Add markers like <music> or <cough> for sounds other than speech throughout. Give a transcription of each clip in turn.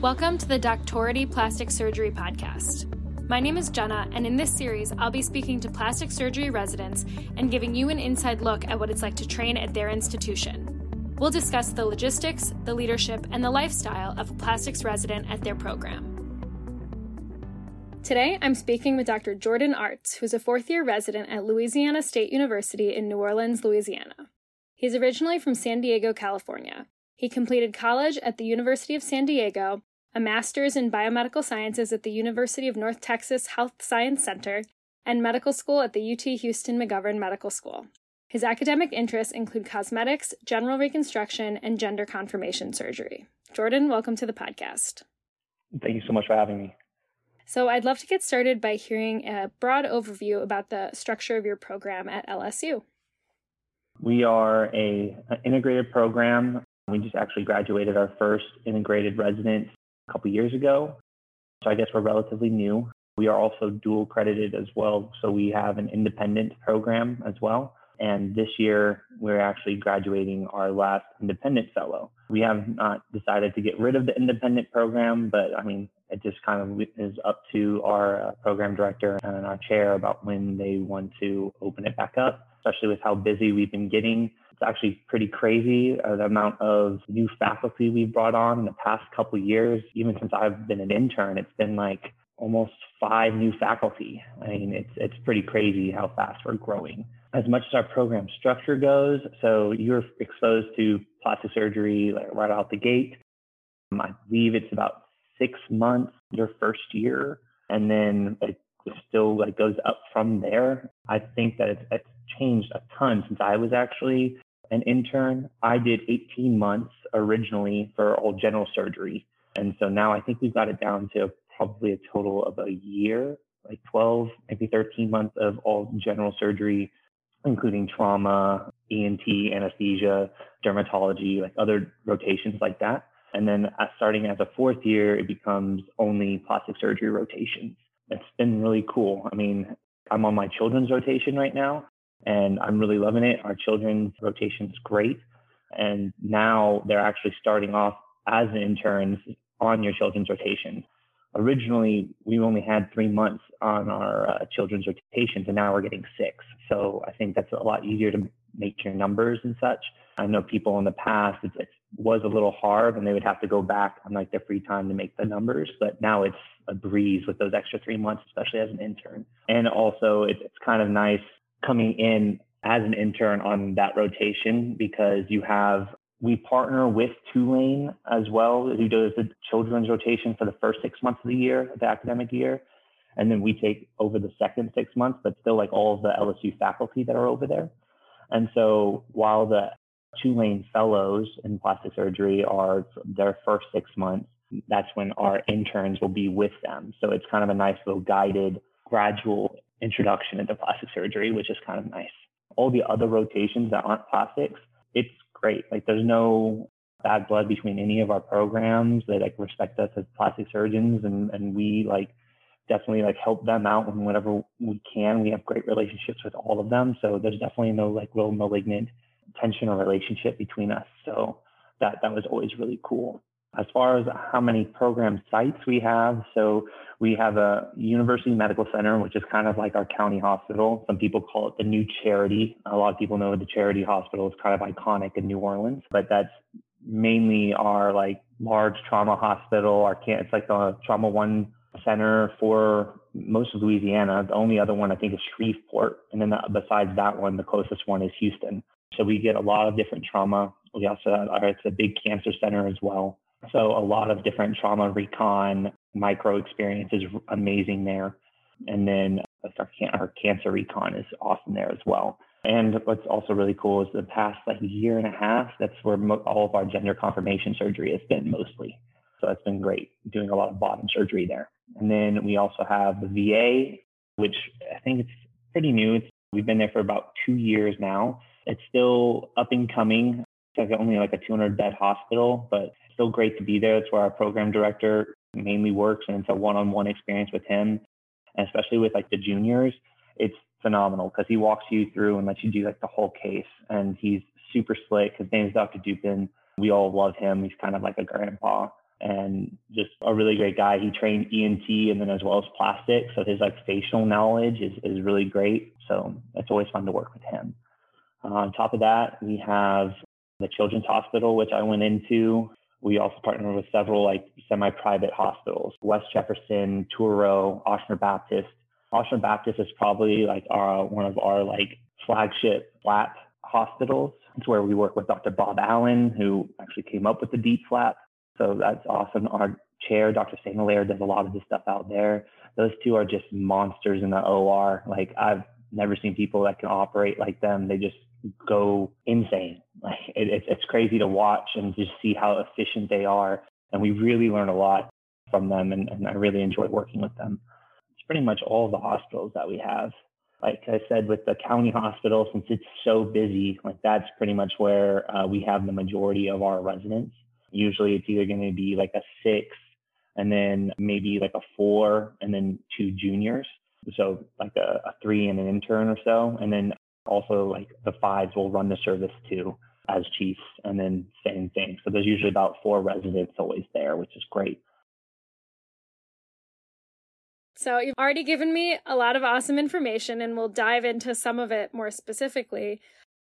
Welcome to the Doctority Plastic Surgery Podcast. My name is Jenna, and in this series, I'll be speaking to plastic surgery residents and giving you an inside look at what it's like to train at their institution. We'll discuss the logistics, the leadership, and the lifestyle of a plastics resident at their program. Today, I'm speaking with Dr. Jordan Arts, who's a fourth year resident at Louisiana State University in New Orleans, Louisiana. He's originally from San Diego, California. He completed college at the University of San Diego, a master's in biomedical sciences at the University of North Texas Health Science Center, and medical school at the UT Houston McGovern Medical School. His academic interests include cosmetics, general reconstruction, and gender confirmation surgery. Jordan, welcome to the podcast. Thank you so much for having me. So, I'd love to get started by hearing a broad overview about the structure of your program at LSU. We are a, an integrated program. We just actually graduated our first integrated resident couple years ago. So, I guess we're relatively new. We are also dual credited as well. So, we have an independent program as well. And this year, we're actually graduating our last independent fellow. We have not decided to get rid of the independent program, but I mean, it just kind of is up to our uh, program director and our chair about when they want to open it back up, especially with how busy we've been getting. It's actually pretty crazy uh, the amount of new faculty we've brought on in the past couple years. Even since I've been an intern, it's been like almost five new faculty. I mean, it's it's pretty crazy how fast we're growing. As much as our program structure goes, so you're exposed to plastic surgery like right out the gate. Um, I believe it's about six months your first year, and then it still like goes up from there. I think that it's, it's changed a ton since I was actually an intern. I did 18 months originally for all general surgery. And so now I think we've got it down to probably a total of a year, like 12, maybe 13 months of all general surgery, including trauma, ENT, anesthesia, dermatology, like other rotations like that. And then uh, starting as a fourth year, it becomes only plastic surgery rotations. It's been really cool. I mean, I'm on my children's rotation right now, and I'm really loving it. Our children's rotation is great. And now they're actually starting off as interns on your children's rotation originally we only had three months on our uh, children's rotations and now we're getting six so i think that's a lot easier to make your numbers and such i know people in the past it, it was a little hard and they would have to go back on like their free time to make the numbers but now it's a breeze with those extra three months especially as an intern and also it, it's kind of nice coming in as an intern on that rotation because you have we partner with Tulane as well, who does the children's rotation for the first six months of the year, the academic year. And then we take over the second six months, but still like all of the LSU faculty that are over there. And so while the Tulane fellows in plastic surgery are their first six months, that's when our interns will be with them. So it's kind of a nice little guided, gradual introduction into plastic surgery, which is kind of nice. All the other rotations that aren't plastics, it's great. Like there's no bad blood between any of our programs. They like respect us as plastic surgeons and, and we like definitely like help them out whenever we can. We have great relationships with all of them. So there's definitely no like real malignant tension or relationship between us. So that that was always really cool. As far as how many program sites we have, so we have a university medical center, which is kind of like our county hospital. Some people call it the new charity. A lot of people know the charity hospital is kind of iconic in New Orleans, but that's mainly our like large trauma hospital. Our can it's like the trauma one center for most of Louisiana. The only other one I think is Shreveport, and then the, besides that one, the closest one is Houston. So we get a lot of different trauma. We also have, it's a big cancer center as well. So a lot of different trauma recon micro experience is amazing there. And then uh, our, our cancer recon is awesome there as well. And what's also really cool is the past like year and a half, that's where mo- all of our gender confirmation surgery has been mostly. So that's been great doing a lot of bottom surgery there. And then we also have the VA, which I think it's pretty new. It's, we've been there for about two years now. It's still up and coming. It's like only like a 200 bed hospital, but still great to be there. It's where our program director mainly works and it's a one-on-one experience with him and especially with like the juniors it's phenomenal because he walks you through and lets you do like the whole case and he's super slick his name is dr dupin we all love him he's kind of like a grandpa and just a really great guy. He trained ENT and then as well as plastic. So his like facial knowledge is, is really great. So it's always fun to work with him. Uh, on top of that, we have the Children's Hospital, which I went into. We also partner with several like semi-private hospitals, West Jefferson, Touro, Ochsner Baptist. Ochsner Baptist is probably like our one of our like flagship flap hospitals. It's where we work with Dr. Bob Allen, who actually came up with the DIEP flap. So that's awesome. Our chair, Dr. St. Hilaire, does a lot of this stuff out there. Those two are just monsters in the OR. Like I've never seen people that can operate like them. They just go insane. Like it, it, it's crazy to watch and just see how efficient they are. And we really learn a lot from them, and, and I really enjoy working with them. It's pretty much all the hospitals that we have. Like I said, with the county hospital, since it's so busy, like that's pretty much where uh, we have the majority of our residents. Usually, it's either going to be like a six, and then maybe like a four, and then two juniors. So like a, a three and an intern or so, and then also like the fives will run the service too as chiefs and then same thing. So there's usually about four residents always there, which is great. So you've already given me a lot of awesome information and we'll dive into some of it more specifically.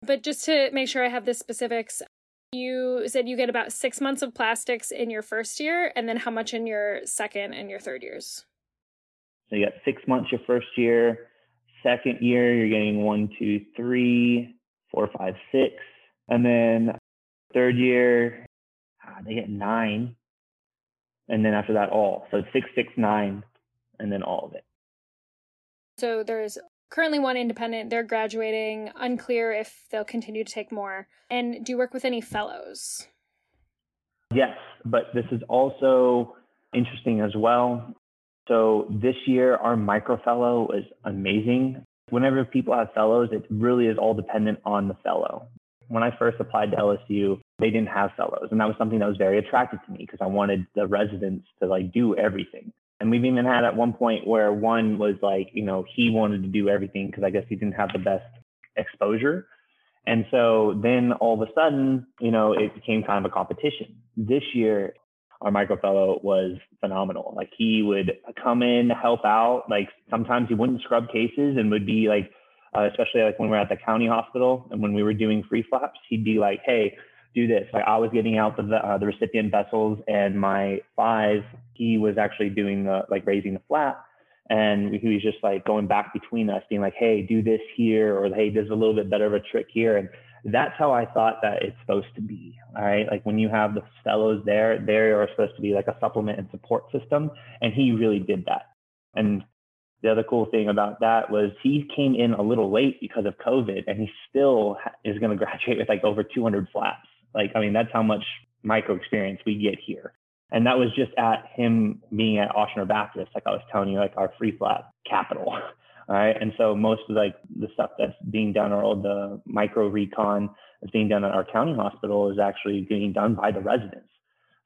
But just to make sure I have the specifics, you said you get about six months of plastics in your first year, and then how much in your second and your third years? So you got six months your first year. Second year, you're getting one, two, three, four, five, six. And then third year, ah, they get nine. And then after that, all. So it's six, six, nine, and then all of it. So there's currently one independent. They're graduating. Unclear if they'll continue to take more. And do you work with any fellows? Yes, but this is also interesting as well. So this year, our micro fellow is amazing. Whenever people have fellows, it really is all dependent on the fellow. When I first applied to LSU, they didn't have fellows. And that was something that was very attractive to me because I wanted the residents to like do everything. And we've even had at one point where one was like, you know, he wanted to do everything because I guess he didn't have the best exposure. And so then all of a sudden, you know, it became kind of a competition. This year, our micro fellow was phenomenal. Like he would come in, help out. Like sometimes he wouldn't scrub cases and would be like, uh, especially like when we we're at the county hospital and when we were doing free flaps, he'd be like, "Hey, do this." Like I was getting out the uh, the recipient vessels, and my five, he was actually doing the like raising the flap, and he was just like going back between us, being like, "Hey, do this here," or "Hey, there's a little bit better of a trick here," and that's how I thought that it's supposed to be. All right. Like when you have the fellows there, they are supposed to be like a supplement and support system. And he really did that. And the other cool thing about that was he came in a little late because of COVID and he still is going <laughs> to graduate with like over 200 flaps. Like, I mean, that's how much micro experience we get here. And that was just at him being at Ochsner Baptist, like I was telling you, like our free flap capital. <laughs> All right. And so most of like the stuff that's being done or all the micro recon that's being done at our county hospital is actually being done by the residents.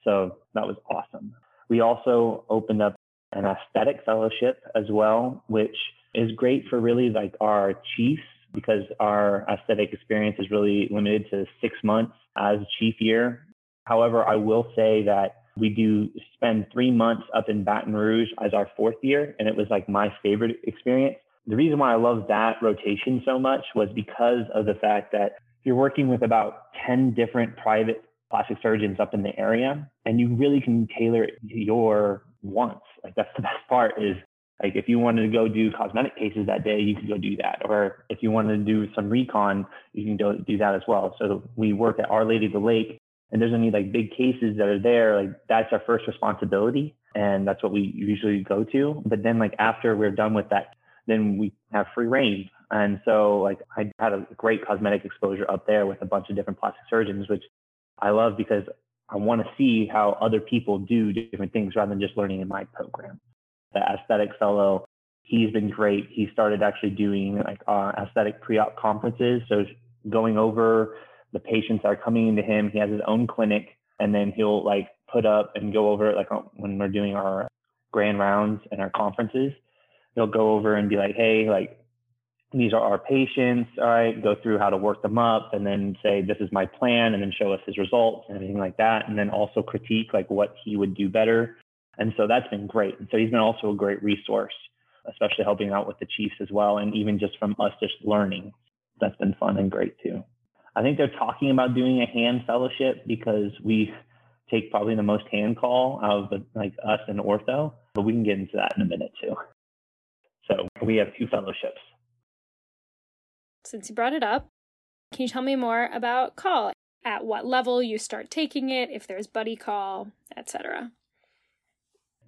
So that was awesome. We also opened up an aesthetic fellowship as well, which is great for really like our chiefs because our aesthetic experience is really limited to six months as chief year. However, I will say that we do spend three months up in Baton Rouge as our fourth year, and it was like my favorite experience the reason why I love that rotation so much was because of the fact that you're working with about 10 different private plastic surgeons up in the area, and you really can tailor your wants. Like that's the best part is like if you wanted to go do cosmetic cases that day, you could go do that. Or if you wanted to do some recon, you can do that as well. So we work at Our Lady of the Lake and there's any like big cases that are there, like that's our first responsibility. And that's what we usually go to. But then like after we're done with that then we have free reign. And so like I had a great cosmetic exposure up there with a bunch of different plastic surgeons, which I love because I want to see how other people do different things rather than just learning in my program. The aesthetic fellow, he's been great. He started actually doing like uh, aesthetic pre-op conferences. So going over the patients that are coming into him, he has his own clinic and then he'll like put up and go over it like when we're doing our grand rounds and our conferences they'll go over and be like, hey, like these are our patients, all right, go through how to work them up and then say, this is my plan, and then show us his results and everything like that. And then also critique like what he would do better. And so that's been great. And so he's been also a great resource, especially helping out with the Chiefs as well. And even just from us just learning, that's been fun and great too. I think they're talking about doing a hand fellowship because we take probably the most hand call out of like us and ortho, but we can get into that in a minute too. So we have two fellowships since you brought it up, can you tell me more about call? At what level you start taking it, if there's buddy call, etc.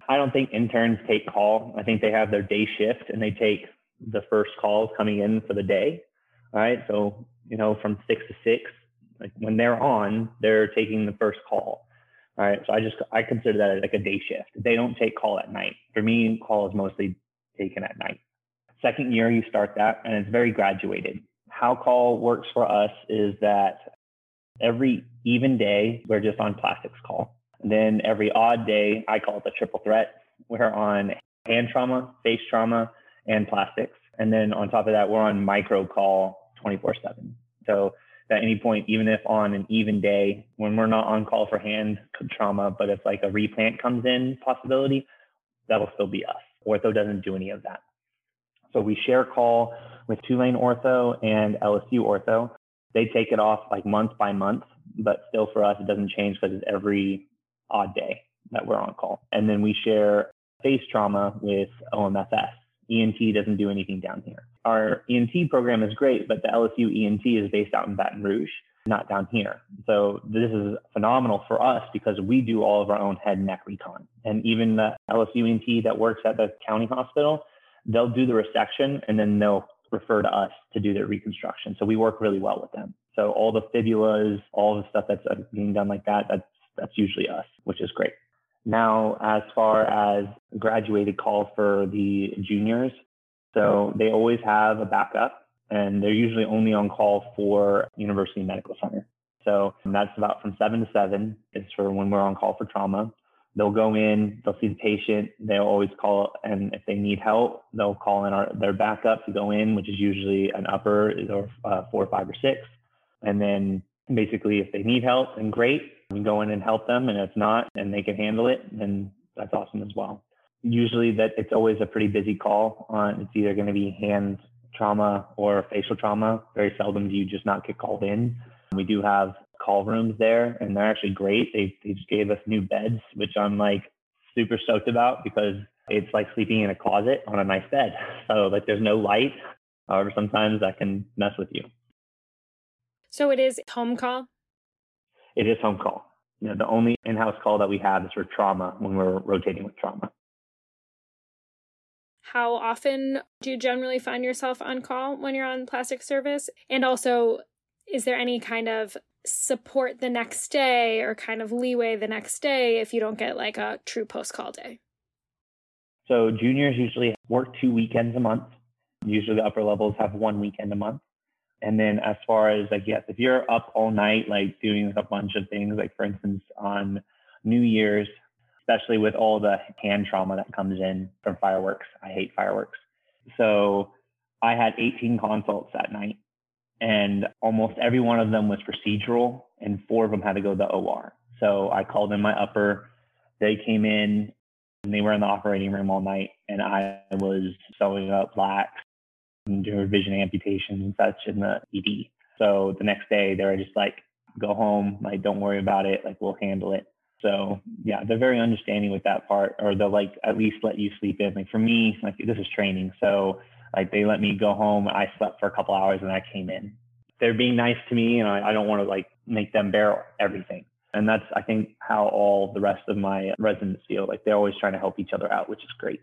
I don't think interns take call. I think they have their day shift and they take the first calls coming in for the day. All right. So, you know, from six to six, like when they're on, they're taking the first call. All right. So I just, I consider that like a day shift. They don't take call at night. For me, call is mostly taken at night. Second year, you start that, and it's very graduated. How call works for us is that every even day, we're just on plastics call. Then every odd day, I call it the triple threat. We're on hand trauma, face trauma, and plastics. And then on top of that, we're on micro call 24 7. So at any point, even if on an even day, when we're not on call for hand trauma, but if like a replant comes in possibility, that'll still be us. Ortho doesn't do any of that. So we share call with Tulane Ortho and LSU Ortho. They take it off like month by month, but still for us, it doesn't change because it's every odd day that we're on call. And then we share face trauma with OMFS. ENT doesn't do anything down here. Our ENT program is great, but the LSU ENT is based out in Baton Rouge, not down here. So this is phenomenal for us because we do all of our own head and neck recon. And even the LSU ENT that works at the county hospital, they'll do the resection and then they'll refer to us to do their reconstruction. So we work really well with them. So all the fibulas, all the stuff that's uh, being done like that, that's that's usually us, which is great. Now, as far as graduated call for the juniors, so they always have a backup and they're usually only on call for University Medical Center. So that's about from seven to seven. It's for when we're on call for trauma they'll go in, they'll see the patient, they'll always call, and if they need help, they'll call in our, their backup to go in, which is usually an upper or uh, four, five, or six. And then basically, if they need help, then great, we go in and help them. And if not, and they can handle it, then that's awesome as well. Usually, that it's always a pretty busy call. On it's either going to be hand trauma or facial trauma. Very seldom do you just not get called in. We do have call rooms there, and they're actually great. They, they just gave us new beds, which I'm like super stoked about because it's like sleeping in a closet on a nice bed. <laughs> So like there's no light. However, sometimes that can mess with you. So it is home call. It is home call. You know, the only in-house call that we have is for trauma when we're rotating with trauma. How often do you generally find yourself on call when you're on plastic service? And also, is there any kind of support the next day or kind of leeway the next day if you don't get like a true post call day? So juniors usually work two weekends a month. Usually the upper levels have one weekend a month. And then as far as like yes, if you're up all night like doing a bunch of things, like for instance on New Year's, especially with all the hand trauma that comes in from fireworks. I hate fireworks. So I had 18 consults that night and almost every one of them was procedural, and four of them had to go to the OR. So I called in my upper. They came in and they were in the operating room all night, and I was sewing up blacks and doing vision amputation and such in the ED. So the next day, they were just like, go home, like, don't worry about it, like, we'll handle it. So yeah, they're very understanding with that part, or they'll like at least let you sleep in. Like for me, like this is training, so like they let me go home. I slept for a couple hours and I came in. They're being nice to me and I, I don't want to like make them bear everything. And that's, I think, how all the rest of my residents feel. Like they're always trying to help each other out, which is great.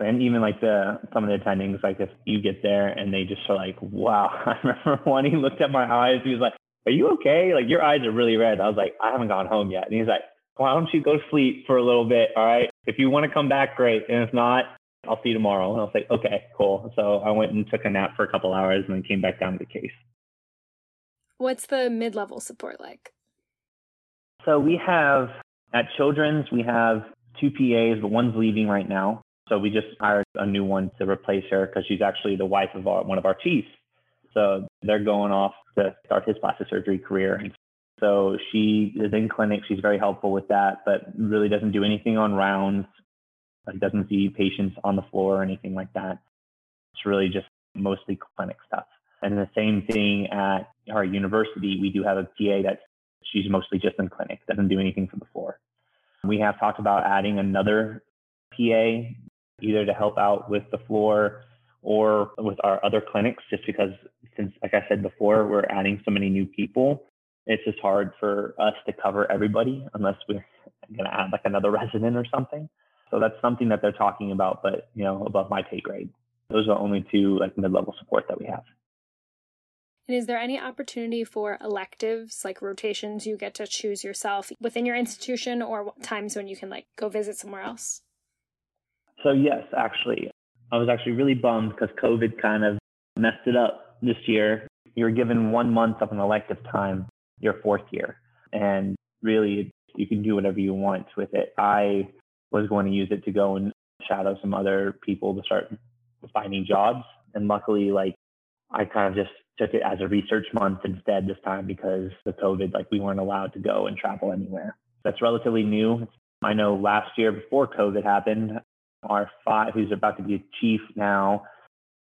And even like the some of the attendings, like if you get there and they just are like, wow. <laughs> I remember one, he looked at my eyes. He was like, are you okay? Like your eyes are really red. I was like, I haven't gone home yet. And he's like, why don't you go sleep for a little bit? All right. If you want to come back, great. And if not, I'll see you tomorrow. And I was like, okay, cool. So I went and took a nap for a couple hours and then came back down to the case. What's the mid level support like? So we have at Children's, we have two PAs, but one's leaving right now. So we just hired a new one to replace her because she's actually the wife of our, one of our chiefs. So they're going off to start his plastic surgery career. And so she is in clinic. She's very helpful with that, but really doesn't do anything on rounds. Like doesn't see patients on the floor or anything like that. It's really just mostly clinic stuff. And the same thing at our university, we do have a PA that's she's mostly just in clinic, doesn't do anything from the floor. We have talked about adding another PA, either to help out with the floor or with our other clinics, just because since, like I said before, we're adding so many new people, it's just hard for us to cover everybody unless we're going to add like another <laughs> resident or something. So that's something that they're talking about, but you know, above my pay grade. Those are only two like mid-level support that we have. And is there any opportunity for electives, like rotations you get to choose yourself within your institution or times when you can like go visit somewhere else? So yes, actually, I was actually really bummed because COVID kind of messed it up this year. You were given one month of an elective time your fourth year, and really you can do whatever you want with it. I was going to use it to go and shadow some other people to start finding jobs, and luckily, like I kind of just took it as a research month instead this time because the COVID, like we weren't allowed to go and travel anywhere. That's relatively new. I know last year before COVID happened, our five, who's about to be a chief now,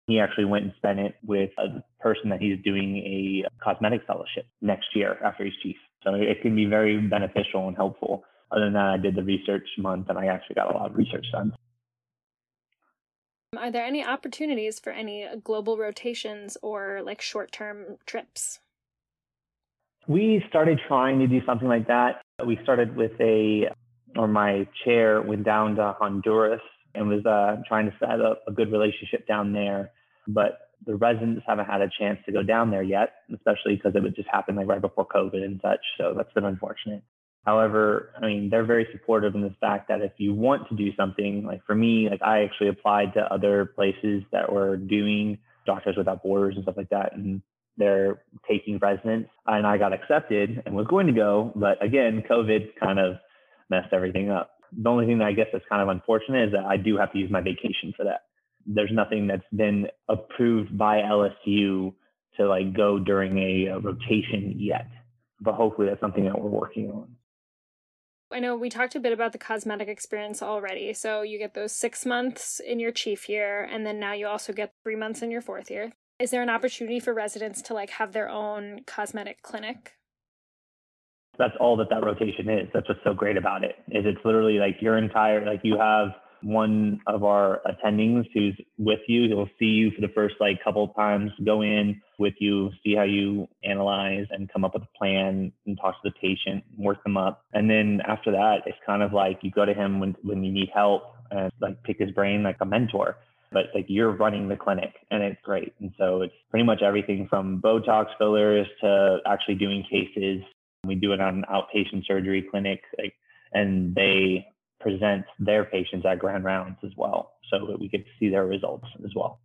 he actually went and spent it with a person that he's doing a cosmetic fellowship next year after he's chief. So it can be very beneficial and helpful. Other than that, I did the research month and I actually got a lot of research done. Are there any opportunities for any global rotations or like short term trips? We started trying to do something like that. We started with a, or my chair went down to Honduras and was uh, trying to set up a good relationship down there. But the residents haven't had a chance to go down there yet, especially because it would just happen like right before COVID and such. So that's been unfortunate. However, I mean, they're very supportive in the fact that if you want to do something, like for me, like I actually applied to other places that were doing Doctors Without Borders and stuff like that, and they're taking residents, and I got accepted and was going to go, but again, COVID kind of messed everything up. The only thing that I guess that's kind of unfortunate is that I do have to use my vacation for that. There's nothing that's been approved by LSU to like go during a, a rotation yet, but hopefully that's something that we're working on. I know we talked a bit about the cosmetic experience already. So you get those six months in your chief year, and then now you also get three months in your fourth year. Is there an opportunity for residents to like have their own cosmetic clinic? That's all that that rotation is. That's what's so great about it. Is it's literally like your entire like you have one of our attendings who's with you. He'll see you for the first like couple times, go in with you, see how you analyze and come up with a plan and talk to the patient, work them up. And then after that, it's kind of like you go to him when, when you need help and like pick his brain like a mentor. But like you're running the clinic and it's great. And so it's pretty much everything from Botox fillers to actually doing cases. We do it on an outpatient surgery clinic. Like and they present their patients at grand rounds as well so that we could see their results as well.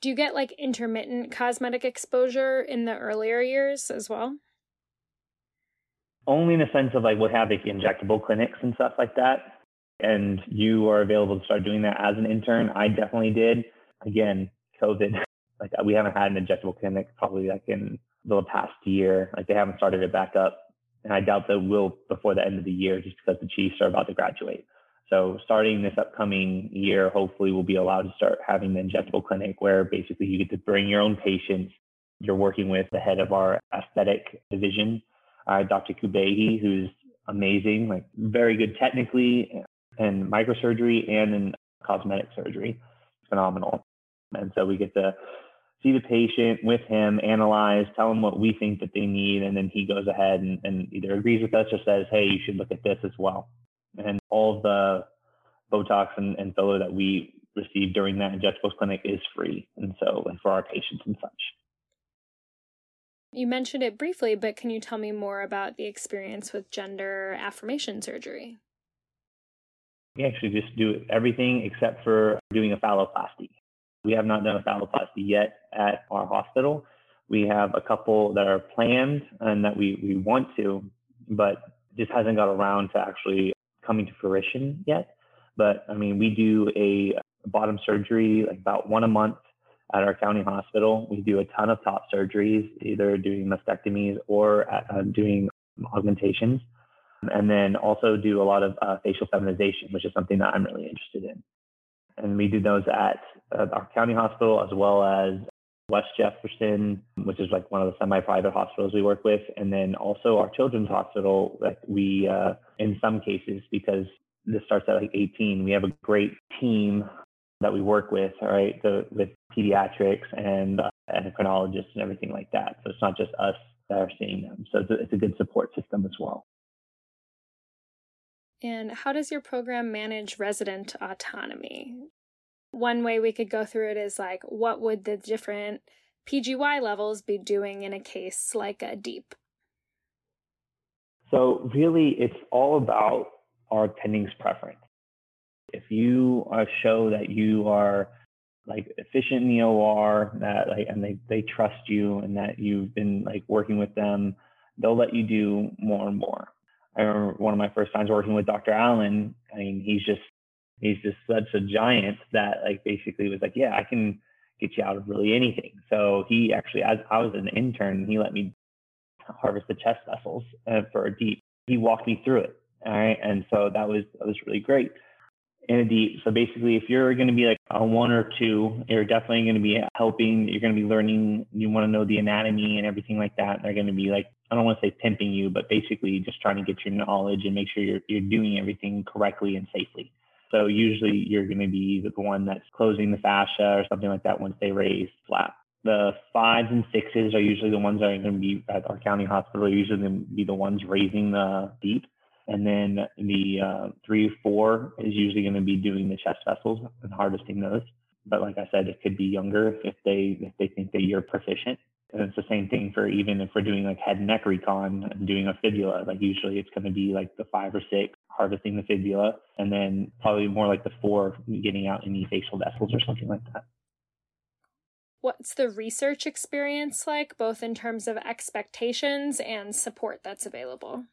Do you get like intermittent cosmetic exposure in the earlier years as well? Only in the sense of like we have like injectable clinics and stuff like that. And you are available to start doing that as an intern. I definitely did. Again, COVID, like we haven't had an injectable clinic probably like in the past year. Like they haven't started it back up and I doubt they will before the end of the year just because the Chiefs are about to graduate. So starting this upcoming year, hopefully we'll be allowed to start having the injectable clinic where basically you get to bring your own patients. You're working with the head of our aesthetic division, uh, Dr. Kubehi, who's amazing, like very good technically in microsurgery and in cosmetic surgery. Phenomenal. And so we get to see the patient with him, analyze, tell him what we think that they need, and then he goes ahead and, and either agrees with us or says, hey, you should look at this as well. And all of the Botox and, and filler that we receive during that injectables clinic is free. And so, and for our patients and such. You mentioned it briefly, but can you tell me more about the experience with gender affirmation surgery? We actually just do everything except for doing a phalloplasty. We have not done a phalloplasty yet at our hospital. We have a couple that are planned and that we, we want to, but just hasn't got around to actually coming to fruition yet. But I mean, we do a bottom surgery like about one a month at our county hospital. We do a ton of top surgeries, either doing mastectomies or uh, doing augmentations. And then also do a lot of uh, facial feminization, which is something that I'm really interested in. And we do those at uh, our county hospital as well as West Jefferson, which is like one of the semi-private hospitals we work with, and then also our children's hospital. Like we, uh, in some cases, because this starts at like 18, we have a great team that we work with, all right, with pediatrics and uh, endocrinologists and everything like that. So it's not just us that are seeing them. So it's a, it's a good support system as well. And how does your program manage resident autonomy? One way we could go through it is like, what would the different PGY levels be doing in a case like a DIEP? So, really, it's all about our attending's preference. If you uh, show that you are like efficient in the OR, that like, and they, they trust you and that you've been like working with them, they'll let you do more and more. I remember one of my first times working with Dr. Allen. I mean, he's just he's just such a giant that like basically was like, yeah, I can get you out of really anything. So he actually, as I was an intern, he let me harvest the chest vessels uh, for a DIEP. He walked me through it. All right, and so that was that was really great. In a DIEP, so basically, if you're going to be like a one or two, you're definitely going to be helping. You're going to be learning. You want to know the anatomy and everything like that. They're going to be like I don't want to say pimping you, but basically just trying to get your knowledge and make sure you're you're doing everything correctly and safely. So usually you're going to be the one that's closing the fascia or something like that once they raise flat. The fives and sixes are usually the ones that are going to be at our county hospital, are usually going to be the ones raising the DIEP. And then the uh, three, four is usually going to be doing the chest vessels and harvesting those. But like I said, it could be younger if they if they think that you're proficient. And it's the same thing for even if we're doing like head and neck recon and doing a fibula. Like usually it's going to be like the five or six harvesting the fibula, and then probably more like the four getting out any facial vessels or something like that. What's the research experience like, both in terms of expectations and support that's available?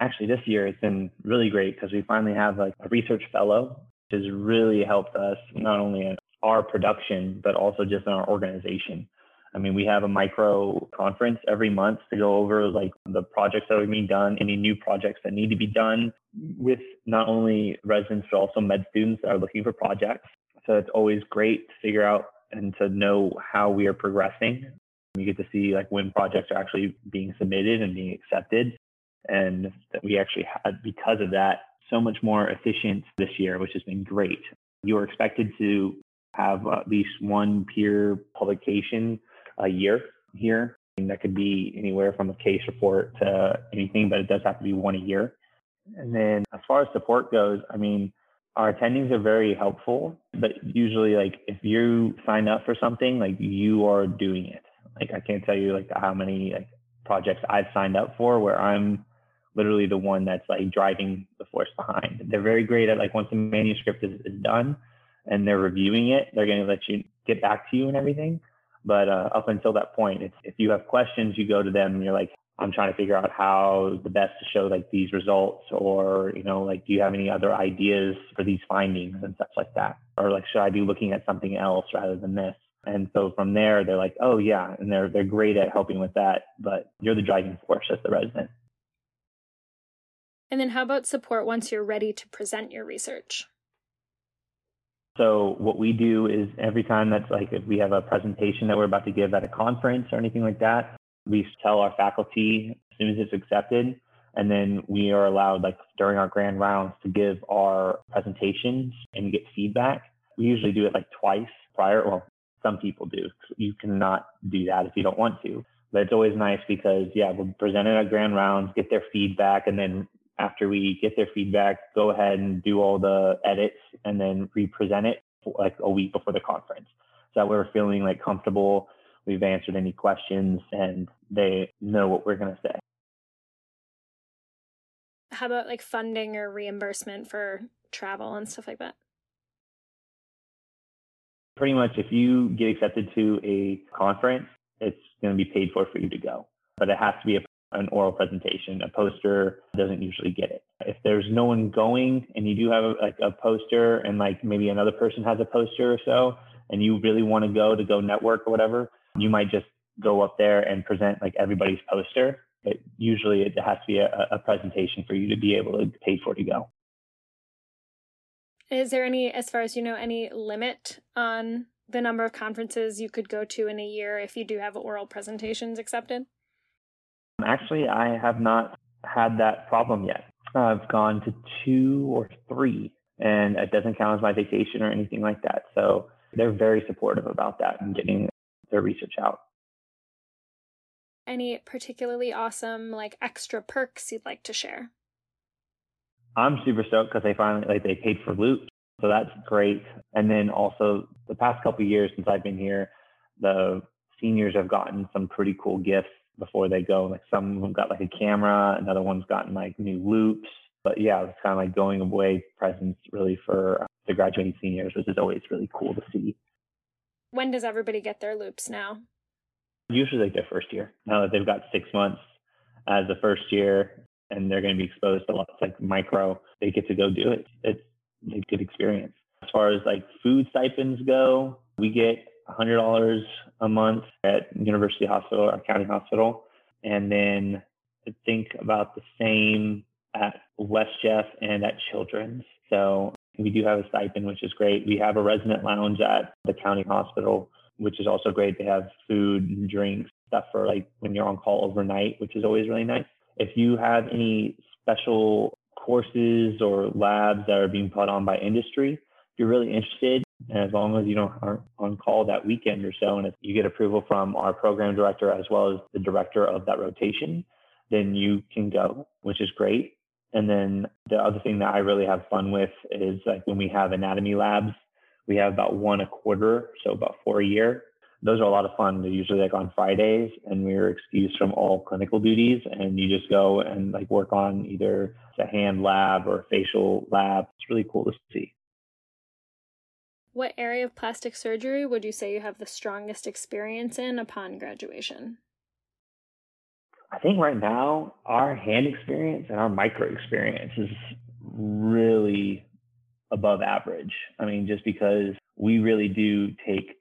Actually, this year it's been really great because we finally have like a research fellow, which has really helped us not only in our production, but also just in our organization. I mean, we have a micro conference every month to go over like the projects that are being done, any new projects that need to be done with not only residents, but also med students that are looking for projects. So it's always great to figure out and to know how we are progressing. You get to see like when projects are actually being submitted and being accepted. And that we actually had, because of that, so much more efficient this year, which has been great. You are expected to have at least one peer publication a year here. And that could be anywhere from a case report to anything, but it does have to be one a year. And then as far as support goes, I mean, our attendings are very helpful, but usually like if you sign up for something, like you are doing it. Like I can't tell you like how many like projects I've signed up for where I'm literally the one that's like driving the force behind. They're very great at like once the manuscript is, is done and they're reviewing it, they're going to let you get back to you and everything. But uh, up until that point, it's, if you have questions, you go to them and you're like, I'm trying to figure out how the best to show like these results, or you know, like, do you have any other ideas for these findings and stuff like that, or like, should I be looking at something else rather than this? And so from there, they're like, oh yeah, and they're they're great at helping with that, but you're the driving force as the resident. And then how about support once you're ready to present your research? So what we do is every time that's like if we have a presentation that we're about to give at a conference or anything like that, we tell our faculty as soon as it's accepted, and then we are allowed like during our grand rounds to give our presentations and get feedback. We usually do it like twice prior. Well, some people do. You cannot do that if you don't want to. But it's always nice because yeah, we'll present it at grand rounds, get their feedback, and then after we get their feedback, go ahead and do all the edits and then re-present it like a week before the conference. So that we're feeling like comfortable, we've answered any questions, and they know what we're going to say. How about like funding or reimbursement for travel and stuff like that? Pretty much, if you get accepted to a conference, it's going to be paid for for you to go, but it has to be a an oral presentation. A poster doesn't usually get it. if there's no one going and you do have a, like a poster and like maybe another person has a poster or so and you really want to go to go network or whatever you might just go up there and present like everybody's poster but usually it has to be a, a presentation for you to be able to pay for to go is there any as far as you know any limit on the number of conferences you could go to in a year if you do have oral presentations accepted actually i have not had that problem yet I've gone to two or three, and it doesn't count as my vacation or anything like that. So they're very supportive about that and getting their research out. Any particularly awesome, like extra perks you'd like to share? I'm super stoked because they finally like they paid for loot, so that's great. And then also the past couple years since I've been here, the seniors have gotten some pretty cool gifts before they go. Like some of them got like a camera, another one's gotten like new loupes. But yeah, it's kind of like going away presents really for uh, the graduating seniors, which is always really cool to see. When does everybody get their loupes now? Usually like their first year. Now that they've got six months as the first year and they're going to be exposed to lots like micro, they get to go do it. It's a good experience. As far as like food stipends go, we get $100 a month at University Hospital or County Hospital. And then I think about the same at West Jeff and at Children's. So we do have a stipend, which is great. We have a resident lounge at the county hospital, which is also great. They have food and drinks, stuff for like when you're on call overnight, which is always really nice. If you have any special courses or labs that are being put on by industry, if you're really interested, and as long as you don't aren't on call that weekend or so, and if you get approval from our program director as well as the director of that rotation, then you can go, which is great. And then the other thing that I really have fun with is like when we have anatomy labs, we have about one a quarter, so about four a year. Those are a lot of fun. They're usually like on Fridays, and we're excused from all clinical duties, and you just go and like work on either a hand lab or a facial lab. It's really cool to see. What area of plastic surgery would you say you have the strongest experience in upon graduation? I think right now our hand experience and our micro experience is really above average. I mean, just because we really do take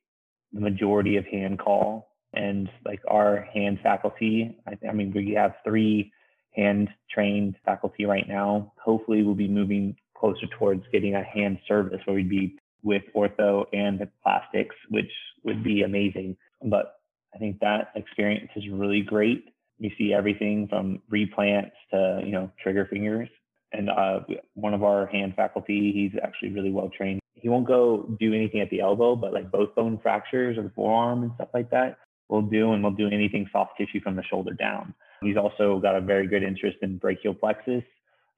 the majority of hand call and like our hand faculty, I, I mean, we have three hand trained faculty right now. Hopefully we'll be moving closer towards getting a hand service where we'd be with ortho and plastics, which would be amazing. But I think that experience is really great. You see everything from replants to, you know, trigger fingers. And uh, one of our hand faculty, he's actually really well trained. He won't go do anything at the elbow, but like both bone fractures or the forearm and stuff like that, we'll do, and we'll do anything soft tissue from the shoulder down. He's also got a very good interest in brachial plexus.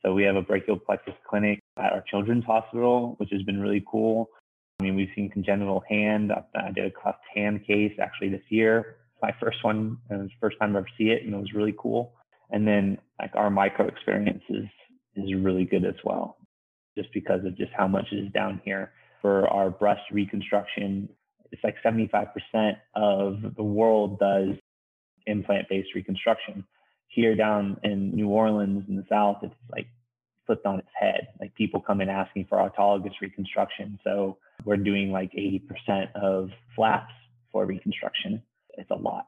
So we have a brachial plexus clinic at our children's hospital, which has been really cool. I mean, we've seen congenital hand. I did a cleft hand case actually this year. My first one, and it was the first time I ever see it, and it was really cool. And then like our micro experience is really good as well, just because of just how much is down here. For our breast reconstruction, it's like 75% of the world does implant-based reconstruction. Here down in New Orleans in the South, it's like flipped on its head. Like people come in asking for autologous reconstruction. So we're doing like 80% of flaps for reconstruction. It's a lot.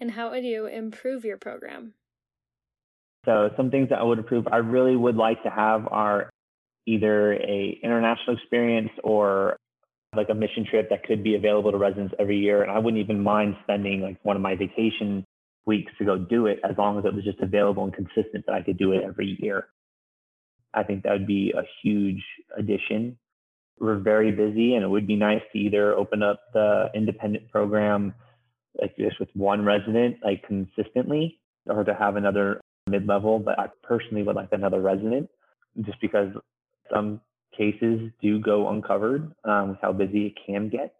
And how would you improve your program? So some things that I would improve, I really would like to have are either a international experience or like a mission trip that could be available to residents every year. And I wouldn't even mind spending like one of my vacation weeks to go do it as long as it was just available and consistent that I could do it every year. I think that would be a huge addition we're very busy and it would be nice to either open up the independent program like this with one resident like consistently or to have another mid-level but i personally would like another resident just because some cases do go uncovered um, with how busy it can get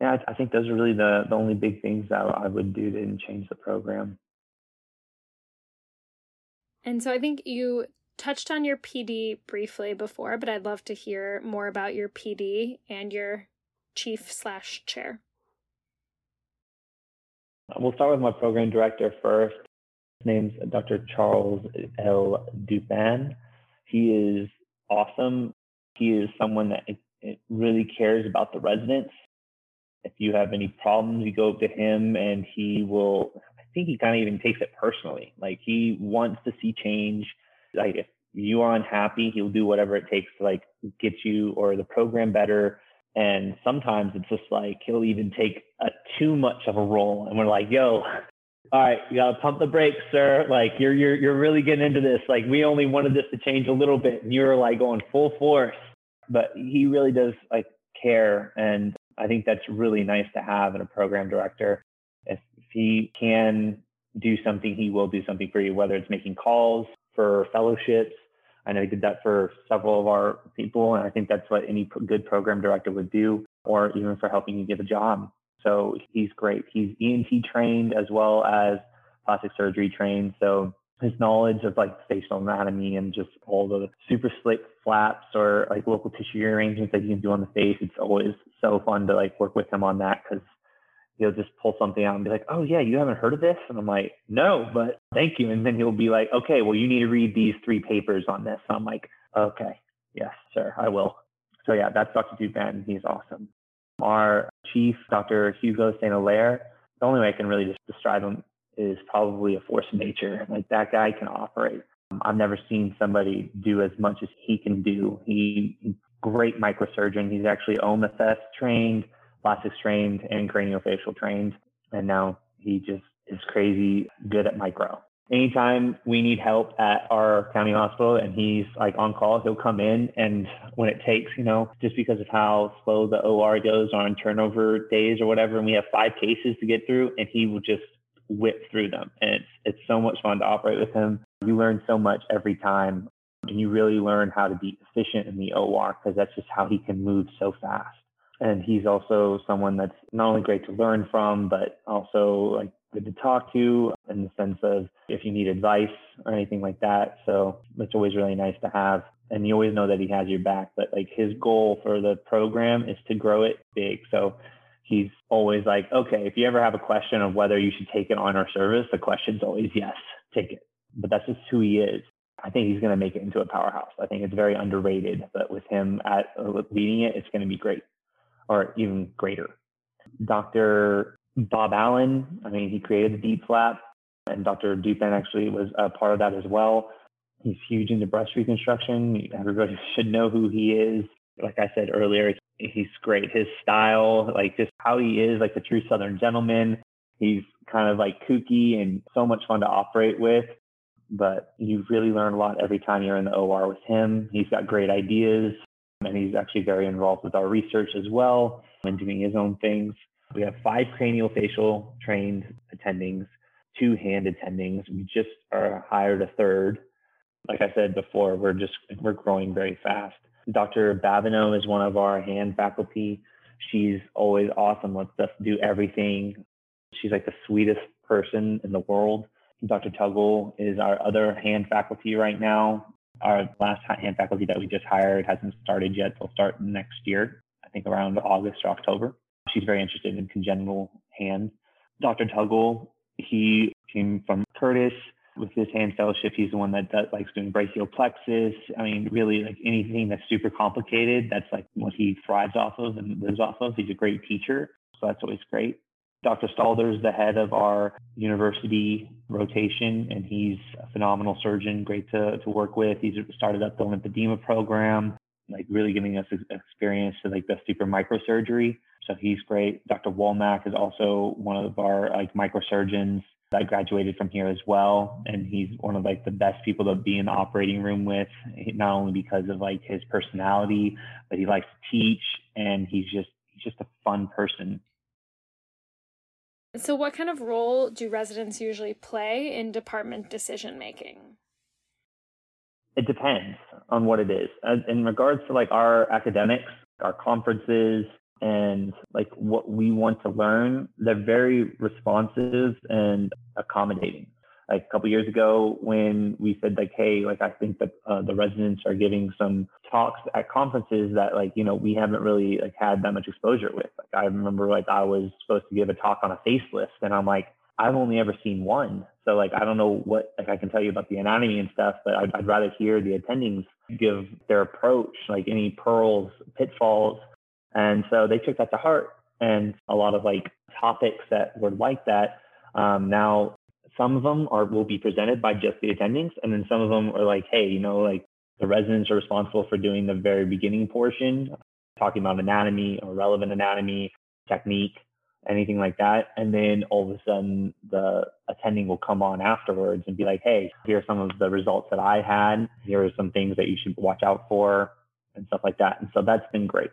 yeah I, I think those are really the, the only big things that i would do to change the program and so i think you touched on your PD briefly before, but I'd love to hear more about your PD and your chief slash chair. We'll start with my program director first. His name's Dr. Charles L. Dupin. He is awesome. He is someone that really cares about the residents. If you have any problems, you go up to him and he will, I think he kind of even takes it personally. Like he wants to see change. Like if you are unhappy, he'll do whatever it takes to like get you or the program better. And sometimes it's just like he'll even take a too much of a role, and we're like, "Yo, all right, you gotta pump the brakes, sir. Like you're you're you're really getting into this. Like we only wanted this to change a little bit, and you're like going full force." But he really does like care, and I think that's really nice to have in a program director. If he can do something, he will do something for you, whether it's making calls for fellowships. I know he did that for several of our people, and I think that's what any good program director would do, or even for helping you get a job. So he's great. He's ENT trained as well as plastic surgery trained. So his knowledge of like facial anatomy and just all the super slick flaps or like local tissue rearrangements that you can do on the face, it's always so fun to like work with him on that because he'll just pull something out and be like, "Oh yeah, you haven't heard of this?" And I'm like, "No, but thank you." And then he'll be like, "Okay, well you need to read these three papers on this." And I'm like, "Okay, yes, sir, I will." So yeah, that's Dr. Dupin. He's awesome. Our chief, Dr. Hugo St. Hilaire, the only way I can really just describe him is probably a force of nature. Like that guy can operate. I've never seen somebody do as much as he can do. He great microsurgeon. He's actually OMFS trained plastics trained and craniofacial trained. And now he just is crazy good at micro. Anytime we need help at our county hospital and he's like on call, he'll come in and when it takes, you know, just because of how slow the OR goes on turnover days or whatever, and we have five cases to get through and he will just whip through them. And it's it's so much fun to operate with him. You learn so much every time and you really learn how to be efficient in the OR because that's just how he can move so fast and he's also someone that's not only great to learn from, but also like good to talk to in the sense of if you need advice or anything like that. So it's always really nice to have. And you always know that he has your back. But like his goal for the program is to grow it big. So he's always like, okay, if you ever have a question of whether you should take it on our service, the question's always yes, take it. But that's just who he is. I think he's going to make it into a powerhouse. I think it's very underrated, but with him at uh, leading it, it's going to be great or even greater. Dr. Bob Allen, I mean, he created the DIEP flap, and Dr. Dupin actually was a part of that as well. He's huge into breast reconstruction. Everybody <laughs> should know who he is. Like I said earlier, he's great. His style, like just how he is, like the true Southern gentleman. He's kind of like kooky and so much fun to operate with. But you really learn a lot every time you're in the OR with him. He's got great ideas and he's actually very involved with our research as well and doing his own things. We have five craniofacial trained attendings, two hand attendings. We just are hired a third. Like I said before, we're just we're growing very fast. Dr. Babineau is one of our hand faculty. She's always awesome. Lets us do everything. She's like the sweetest person in the world. Dr. Tuggle is our other hand faculty right now. Our last hand faculty that we just hired hasn't started yet. They'll start next year, I think around August or October. She's very interested in congenital hand. Dr. Tuggle, he came from Curtis with his hand fellowship. He's the one that does, likes doing brachial plexus. I mean, really, like anything that's super complicated, that's like what he thrives off of and lives off of. He's a great teacher, so that's always great. Dr. Stalder is the head of our university rotation, and he's a phenomenal surgeon, great to, to work with. He's started up the lymphedema program, like really giving us experience to like the super microsurgery. So he's great. Dr. Womack is also one of our like microsurgeons that graduated from here as well. And he's one of like the best people to be in the operating room with, not only because of like his personality, but he likes to teach and he's just he's just a fun person. So, what kind of role do residents usually play in department decision making? It depends on what it is. In regards to like our academics, our conferences, and like what we want to learn, they're very responsive and accommodating like a couple years ago when we said like, hey, like I think that uh, the residents are giving some talks at conferences that like you know we haven't really like had that much exposure with. Like I remember like I was supposed to give a talk on a facelift, and I'm like. I've only ever seen one. So like I don't know what like I can tell you about the anatomy and stuff, but I'd, I'd rather hear the attendings give their approach, like any pearls, pitfalls. And so they took that to heart. And a lot of like topics that were like that. Um, now some of them are will be presented by just the attendings, and then some of them are like, hey, you know, like the residents are responsible for doing the very beginning portion, talking about anatomy or relevant anatomy, technique, anything like that. And then all of a sudden the attending will come on afterwards and be like, hey, here are some of the results that I had. Here are some things that you should watch out for and stuff like that. And so that's been great.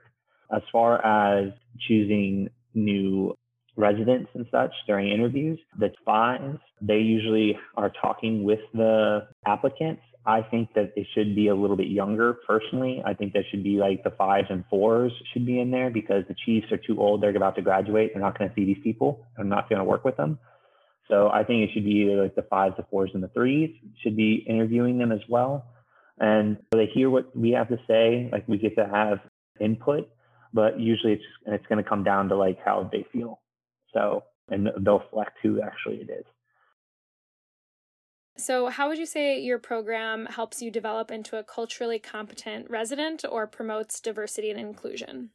As far as choosing new residents and such during interviews, the fives, they usually are talking with the applicants I think that it should be a little bit younger personally. I think that should be like the fives and fours should be in there because the Chiefs are too old. They're about to graduate. They're not going to see these people. They're not going to work with them. So I think it should be either like the fives, the fours, and the threes should be interviewing them as well. And they hear what we have to say. Like we get to have input, but usually it's and it's going to come down to like how they feel. So and they'll select who actually it is. So, how would you say your program helps you develop into a culturally competent resident or promotes diversity and inclusion?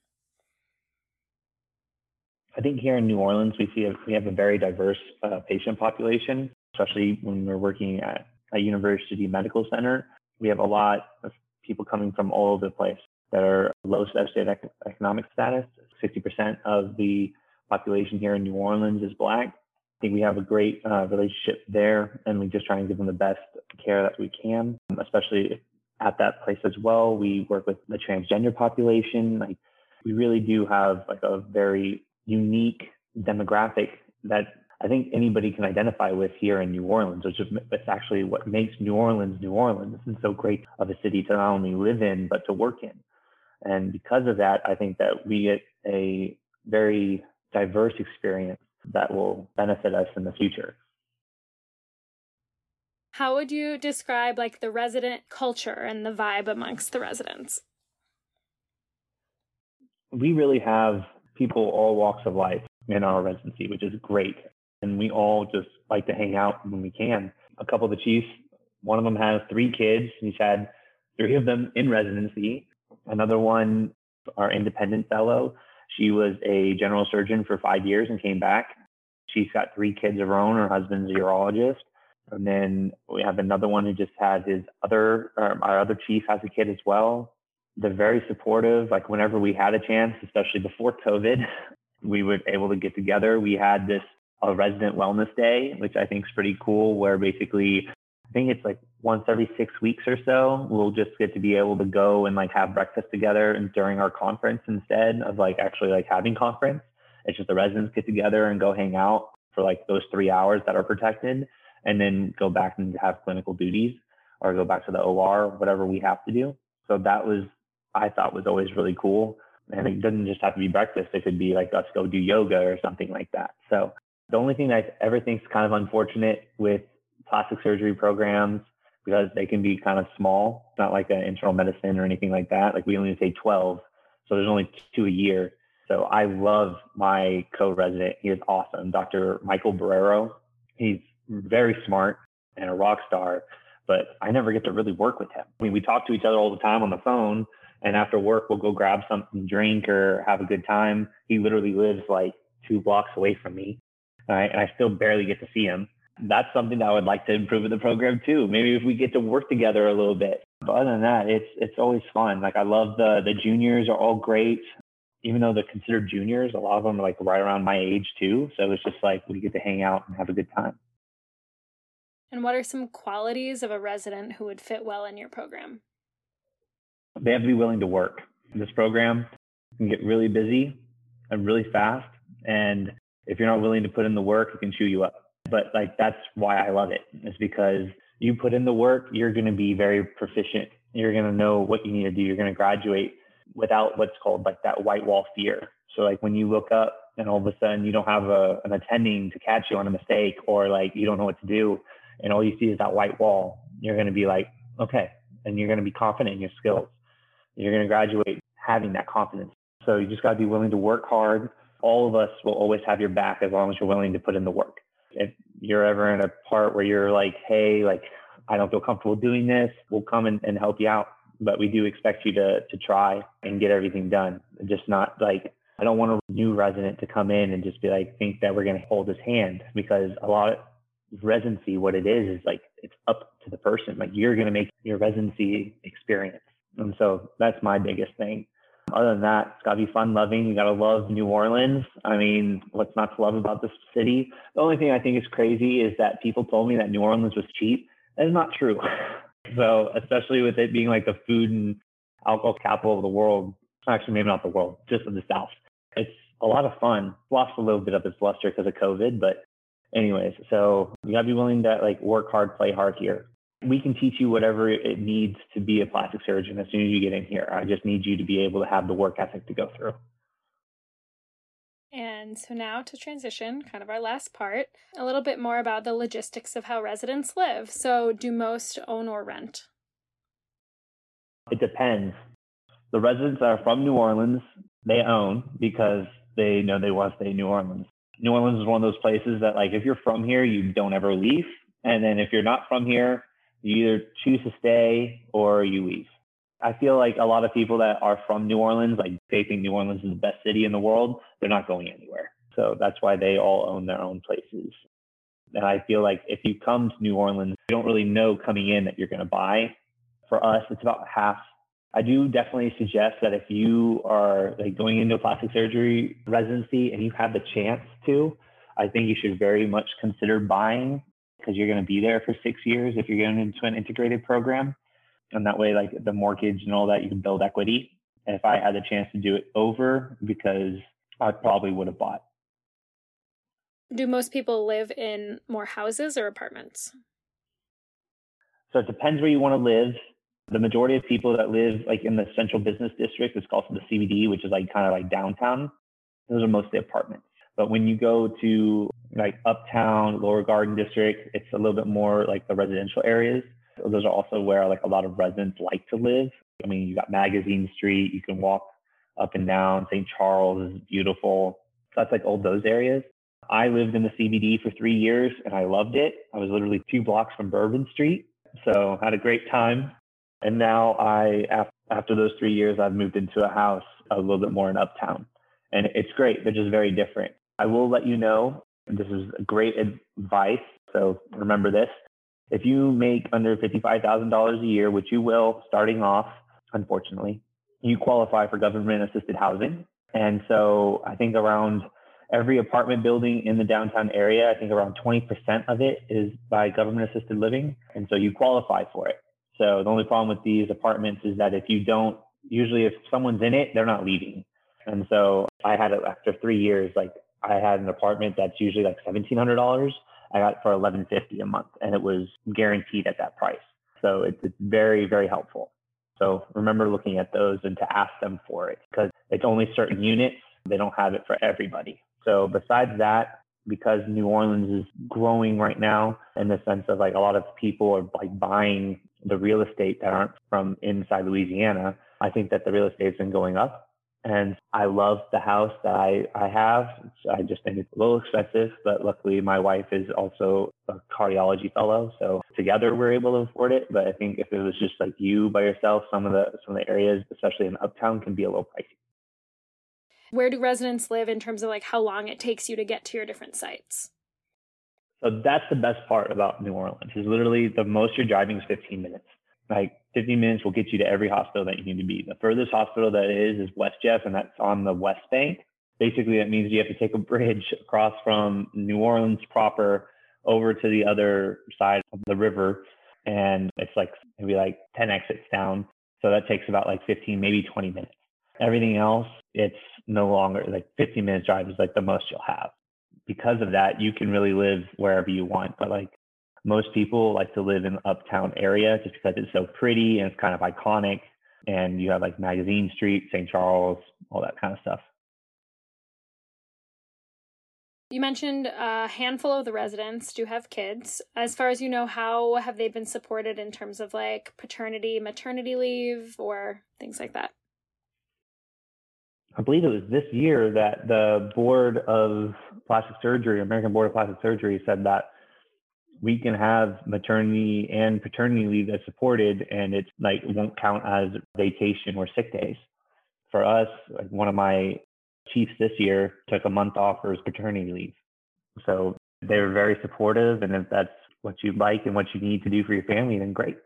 I think here in New Orleans, we see a, we have a very diverse uh, patient population, especially when we're working at a university medical center. We have a lot of people coming from all over the place that are low socioeconomic status. 60% of the population here in New Orleans is Black I think we have a great uh, relationship there, and we just try and give them the best care that we can, especially at that place as well. We work with the transgender population. Like we really do have like a very unique demographic that I think anybody can identify with here in New Orleans, which is actually what makes New Orleans New Orleans and so great of a city to not only live in but to work in. And because of that, I think that we get a very diverse experience that will benefit us in the future. How would you describe like the resident culture and the vibe amongst the residents? We really have people all walks of life in our residency, which is great. And we all just like to hang out when we can. A couple of the chiefs, one of them has three kids. He's had three of them in residency. Another one, our independent fellow, she was a general surgeon for five years and came back. She's got three kids of her own. Her husband's a urologist. And then we have another one who just had his other, um, our other chief has a kid as well. They're very supportive. Like whenever we had a chance, especially before COVID, <laughs> we were able to get together. We had this a resident wellness day, which I think is pretty cool, where basically I think it's like once every six weeks or so, we'll just get to be able to go and like have breakfast together and during our conference instead of like actually like having conference. It's just the residents get together and go hang out for like those three hours that are protected and then go back and have clinical duties or go back to the OR, whatever we have to do. So that was, I thought was always really cool. And it doesn't just have to be breakfast. It could be like, let's go do yoga or something like that. So the only thing that I ever think is kind of unfortunate with plastic surgery programs because they can be kind of small. Not like an internal medicine or anything like that. Like we only say 12. So there's only two a year. So I love my co-resident. He is awesome, Dr. Michael Barrero. He's very smart and a rock star, but I never get to really work with him. I mean, we talk to each other all the time on the phone, and after work, we'll go grab something, drink, or have a good time. He literally lives like two blocks away from me, right? and I still barely get to see him. That's something that I would like to improve in the program too. Maybe if we get to work together a little bit. But other than that, it's it's always fun. Like I love the the juniors are all great even though they're considered juniors, a lot of them are like right around my age too. So it's just like we get to hang out and have a good time. And what are some qualities of a resident who would fit well in your program? They have to be willing to work. This program can get really busy and really fast. And if you're not willing to put in the work, it can chew you up. But like that's why I love it, is because you put in the work, you're going to be very proficient. You're going to know what you need to do. You're going to graduate without what's called like that white wall fear. So like when you look up and all of a sudden you don't have a, an attending to catch you on a mistake or like you don't know what to do and all you see is that white wall, you're going to be like, okay. And you're going to be confident in your skills. You're going to graduate having that confidence. So you just got to be willing to work hard. All of us will always have your back as long as you're willing to put in the work. If you're ever in a part where you're like, hey, like, I don't feel comfortable doing this, we'll come and, and help you out. But we do expect you to, to try and get everything done. Just not like, I don't want a new resident to come in and just be like, think that we're going to hold his hand because a lot of residency, what it is, is like, it's up to the person. Like, you're going to make your residency experience. And so that's my biggest thing. Other than that, it's got to be fun loving. You got to love New Orleans. I mean, what's not to love about this city? The only thing I think is crazy is that people told me that New Orleans was cheap. That is not true. <laughs> so, especially with it being like the food and alcohol capital of the world, actually, maybe not the world, just of the South. It's a lot of fun. Lost a little bit of its luster because of COVID, but anyways, so you gotta be willing to like work hard, play hard here we can teach you whatever it needs to be a plastic surgeon as soon as you get in here. I just need you to be able to have the work ethic to go through. And so now to transition, kind of our last part, a little bit more about the logistics of how residents live. So, do most own or rent? It depends. The residents that are from New Orleans, they own because they know they want to stay in New Orleans. New Orleans is one of those places that, like, if you're from here, you don't ever leave. And then if you're not from here, you either choose to stay or you leave. I feel like a lot of people that are from New Orleans, like they think New Orleans is the best city in the world, they're not going anywhere. So that's why they all own their own places. And I feel like if you come to New Orleans, you don't really know coming in that you're going to buy. For us, it's about half. I do definitely suggest that if you are like going into a plastic surgery residency and you have the chance to, I think you should very much consider buying because you're going to be there for six years if you're going into an integrated program. And that way, like the mortgage and all that, you can build equity. And if I had the chance to do it over, because I probably would have bought. Do most people live in more houses or apartments? So it depends where you want to live. The majority of people that live like in the central business district, it's called the CBD, which is like kind of like downtown. Those are mostly apartments. But when you go to like Uptown, Lower Garden District, it's a little bit more like the residential areas. So those are also where like a lot of residents like to live. I mean, you got Magazine Street, you can walk up and down. St. Charles is beautiful. So that's like all those areas. I lived in the CBD for three years and I loved it. I was literally two blocks from Bourbon Street. So had a great time. And now I, after those three years, I've moved into a house a little bit more in Uptown. And it's great. They're just very different. I will let you know, this is great advice. So remember this. If you make under $55,000 a year, which you will starting off, unfortunately, you qualify for government assisted housing. And so I think around every apartment building in the downtown area, I think around 20% of it is by government assisted living. And so you qualify for it. So the only problem with these apartments is that if you don't, usually if someone's in it, they're not leaving. And so I had it after three years, like I had an apartment that's usually like seventeen hundred dollars. I got for eleven fifty a month, and it was guaranteed at that price. So it's, it's very very helpful. So remember looking at those and to ask them for it because it's only certain units. They don't have it for everybody. So besides that, because New Orleans is growing right now in the sense of like a lot of people are like buying the real estate that aren't from inside Louisiana, I think that the real estate's been going up and I love the house that I, I have. I just think it's a little expensive, but luckily my wife is also a cardiology fellow. So together we're able to afford it. But I think if it was just like you by yourself, some of the some of the areas, especially in uptown, can be a little pricey. Where do residents live in terms of like how long it takes you to get to your different sites? So that's the best part about New Orleans is literally the most you're driving is 15 minutes like 15 minutes will get you to every hospital that you need to be. The furthest hospital that is is West Jeff, and that's on the West Bank. Basically, that means you have to take a bridge <laughs> across from New Orleans proper over to the other side of the river, and it's like maybe like 10 exits down. So that takes about like 15, maybe 20 minutes. Everything else, it's no longer like 15 minutes drive is like the most you'll have. Because of that, you can really live wherever you want. But like most people like to live in the uptown area just because it's so pretty and it's kind of iconic. And you have like Magazine Street, St. Charles, all that kind of stuff. You mentioned a handful of the residents do have kids. As far as you know, how have they been supported in terms of like paternity, maternity leave, or things like that? I believe it was this year that the board of plastic surgery, American Board of Plastic Surgery, said that we can have maternity and paternity leave that's supported, and it's like it won't count as vacation or sick days. For us, like one of my chiefs this year took a month off for his paternity leave. So they were very supportive, and if that's what you like and what you need to do for your family, then great.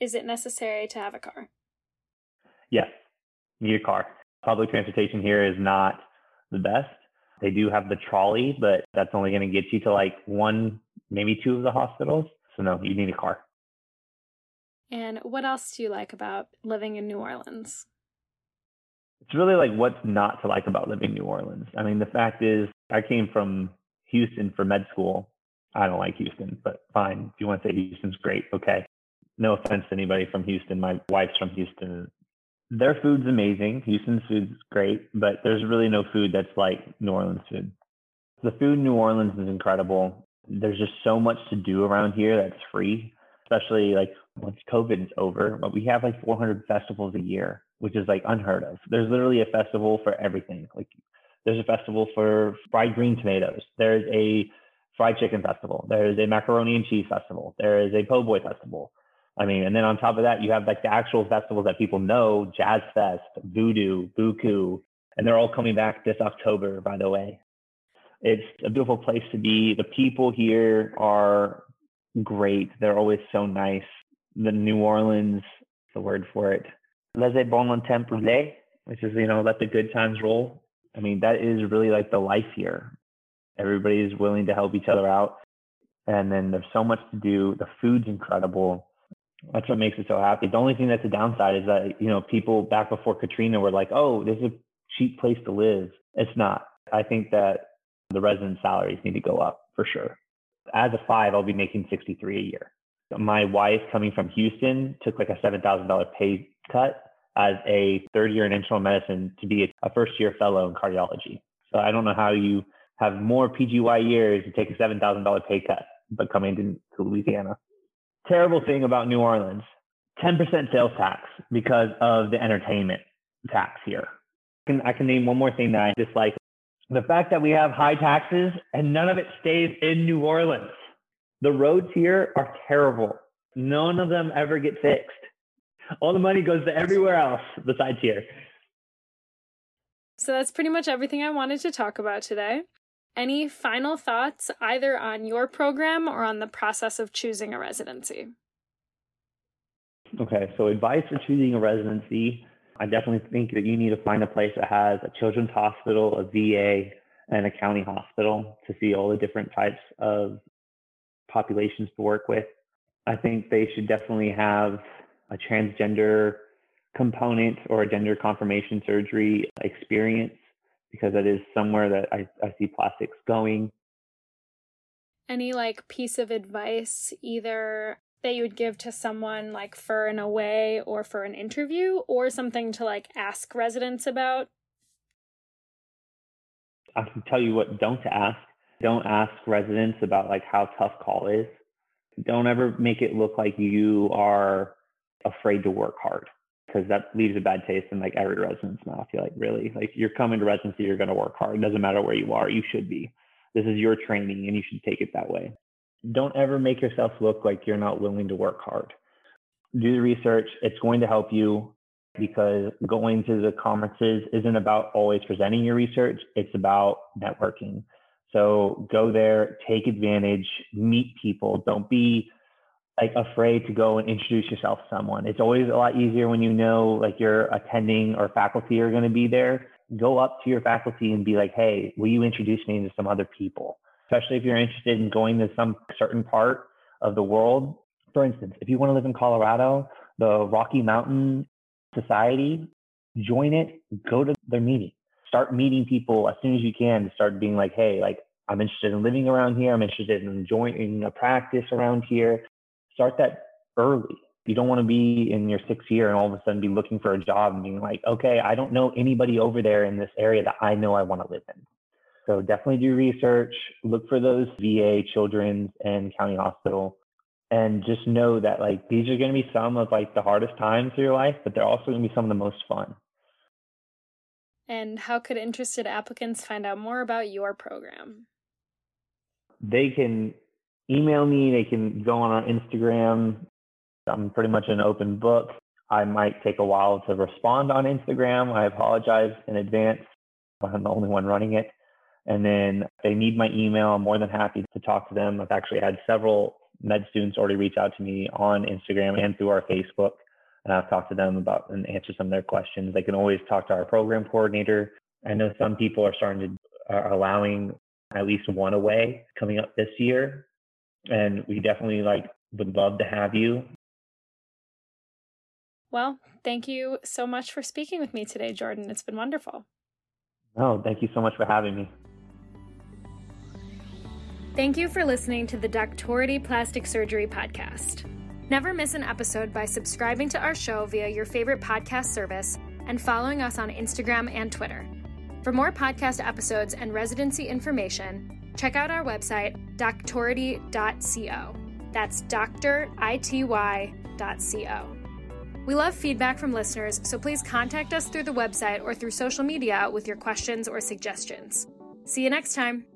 Is it necessary to have a car? Yes, need a car. Public transportation here is not the best. They do have the trolley, but that's only going to get you to like one, maybe two of the hospitals. So, no, you need a car. And what else do you like about living in New Orleans? It's really like what's not to like about living in New Orleans. I mean, the fact is, I came from Houston for med school. I don't like Houston, but fine. If you want to say Houston's great, okay. No offense to anybody from Houston. My wife's from Houston. Their food's amazing. Houston's food's great, but there's really no food that's like New Orleans food. The food in New Orleans is incredible. There's just so much to do around here that's free, especially like once COVID is over. But we have like 400 festivals a year, which is like unheard of. There's literally a festival for everything. Like there's a festival for fried green tomatoes. There's a fried chicken festival. There's a macaroni and cheese festival. There is a po' boy festival. I mean, and then on top of that, you have like the actual festivals that people know, Jazz Fest, Voodoo, Buku, and they're all coming back this October, by the way. It's a beautiful place to be. The people here are great. They're always so nice. The New Orleans, the word for it, laissez bon temps rouler, which is, you know, let the good times roll. I mean, that is really like the life here. Everybody is willing to help each other out. And then there's so much to do. The food's incredible that's what makes it so happy. The only thing that's a downside is that, you know, people back before Katrina were like, oh, this is a cheap place to live. It's not. I think that the resident salaries need to go up for sure. As a five, I'll be making 63 a year. My wife coming from Houston took like a $7,000 pay cut as a third year in internal medicine to be a first year fellow in cardiology. So I don't know how you have more PGY years and take a $7,000 pay cut, but coming to Louisiana terrible thing about New Orleans 10% sales tax because of the entertainment tax here. I can, I can name one more thing that I dislike the fact that we have high taxes and none of it stays in New Orleans. The roads here are terrible. None of them ever get fixed. All the money goes to everywhere else besides here. So that's pretty much everything I wanted to talk about today. Any final thoughts either on your program or on the process of choosing a residency? Okay, so advice for choosing a residency. I definitely think that you need to find a place that has a children's hospital, a VA, and a county hospital to see all the different types of populations to work with. I think they should definitely have a transgender component or a gender confirmation surgery experience because that is somewhere that I, I see plastics going. Any like piece of advice, either that you would give to someone like for an away or for an interview, or something to like ask residents about? I can tell you what don't ask. Don't ask residents about like how tough call is. Don't ever make it look like you are afraid to work hard because that leaves a bad taste in like every resident's mouth. You're like, really? Like you're coming to residency, you're going to work hard. It doesn't matter where you are. You should be. This is your training and you should take it that way. Don't ever make yourself look like you're not willing to work hard. Do the research. It's going to help you because going to the conferences isn't about always presenting your research. It's about networking. So go there, take advantage, meet people. Don't be like afraid to go and introduce yourself to someone. It's always a lot easier when you know like your attending or faculty are going to be there. Go up to your faculty and be like, "Hey, will you introduce me to some other people?" Especially if you're interested in going to some certain part of the world. For instance, if you want to live in Colorado, the Rocky Mountain Society, join it, go to their meeting. Start meeting people as soon as you can to start being like, "Hey, like I'm interested in living around here. I'm interested in joining a practice around here start that early. You don't want to be in your sixth year and all of a sudden be looking for a job and being like, okay, I don't know anybody over there in this area that I know I want to live in. So definitely do research, look for those VA, children's, and county hospital, and just know that like these are going to be some of like the hardest times of your life, but they're also going to be some of the most fun. And how could interested applicants find out more about your program? They can email me, they can go on our Instagram. I'm pretty much an open book. I might take a while to respond on Instagram. I apologize in advance. I'm the only one running it. And then they need my email, I'm more than happy to talk to them. I've actually had several med students already reach out to me on Instagram and through our Facebook. And I've talked to them about and answered some of their questions. They can always talk to our program coordinator. I know some people are starting to are allowing at least one away coming up this year. And we definitely like would love to have you. Well, thank you so much for speaking with me today, Jordan. It's been wonderful. Oh, thank you so much for having me. Thank you for listening to the Doctority Plastic Surgery Podcast. Never miss an episode by subscribing to our show via your favorite podcast service and following us on Instagram and Twitter. For more podcast episodes and residency information, check out our website, doctority.co. That's doctority.co. We love feedback from listeners, so please contact us through the website or through social media with your questions or suggestions. See you next time.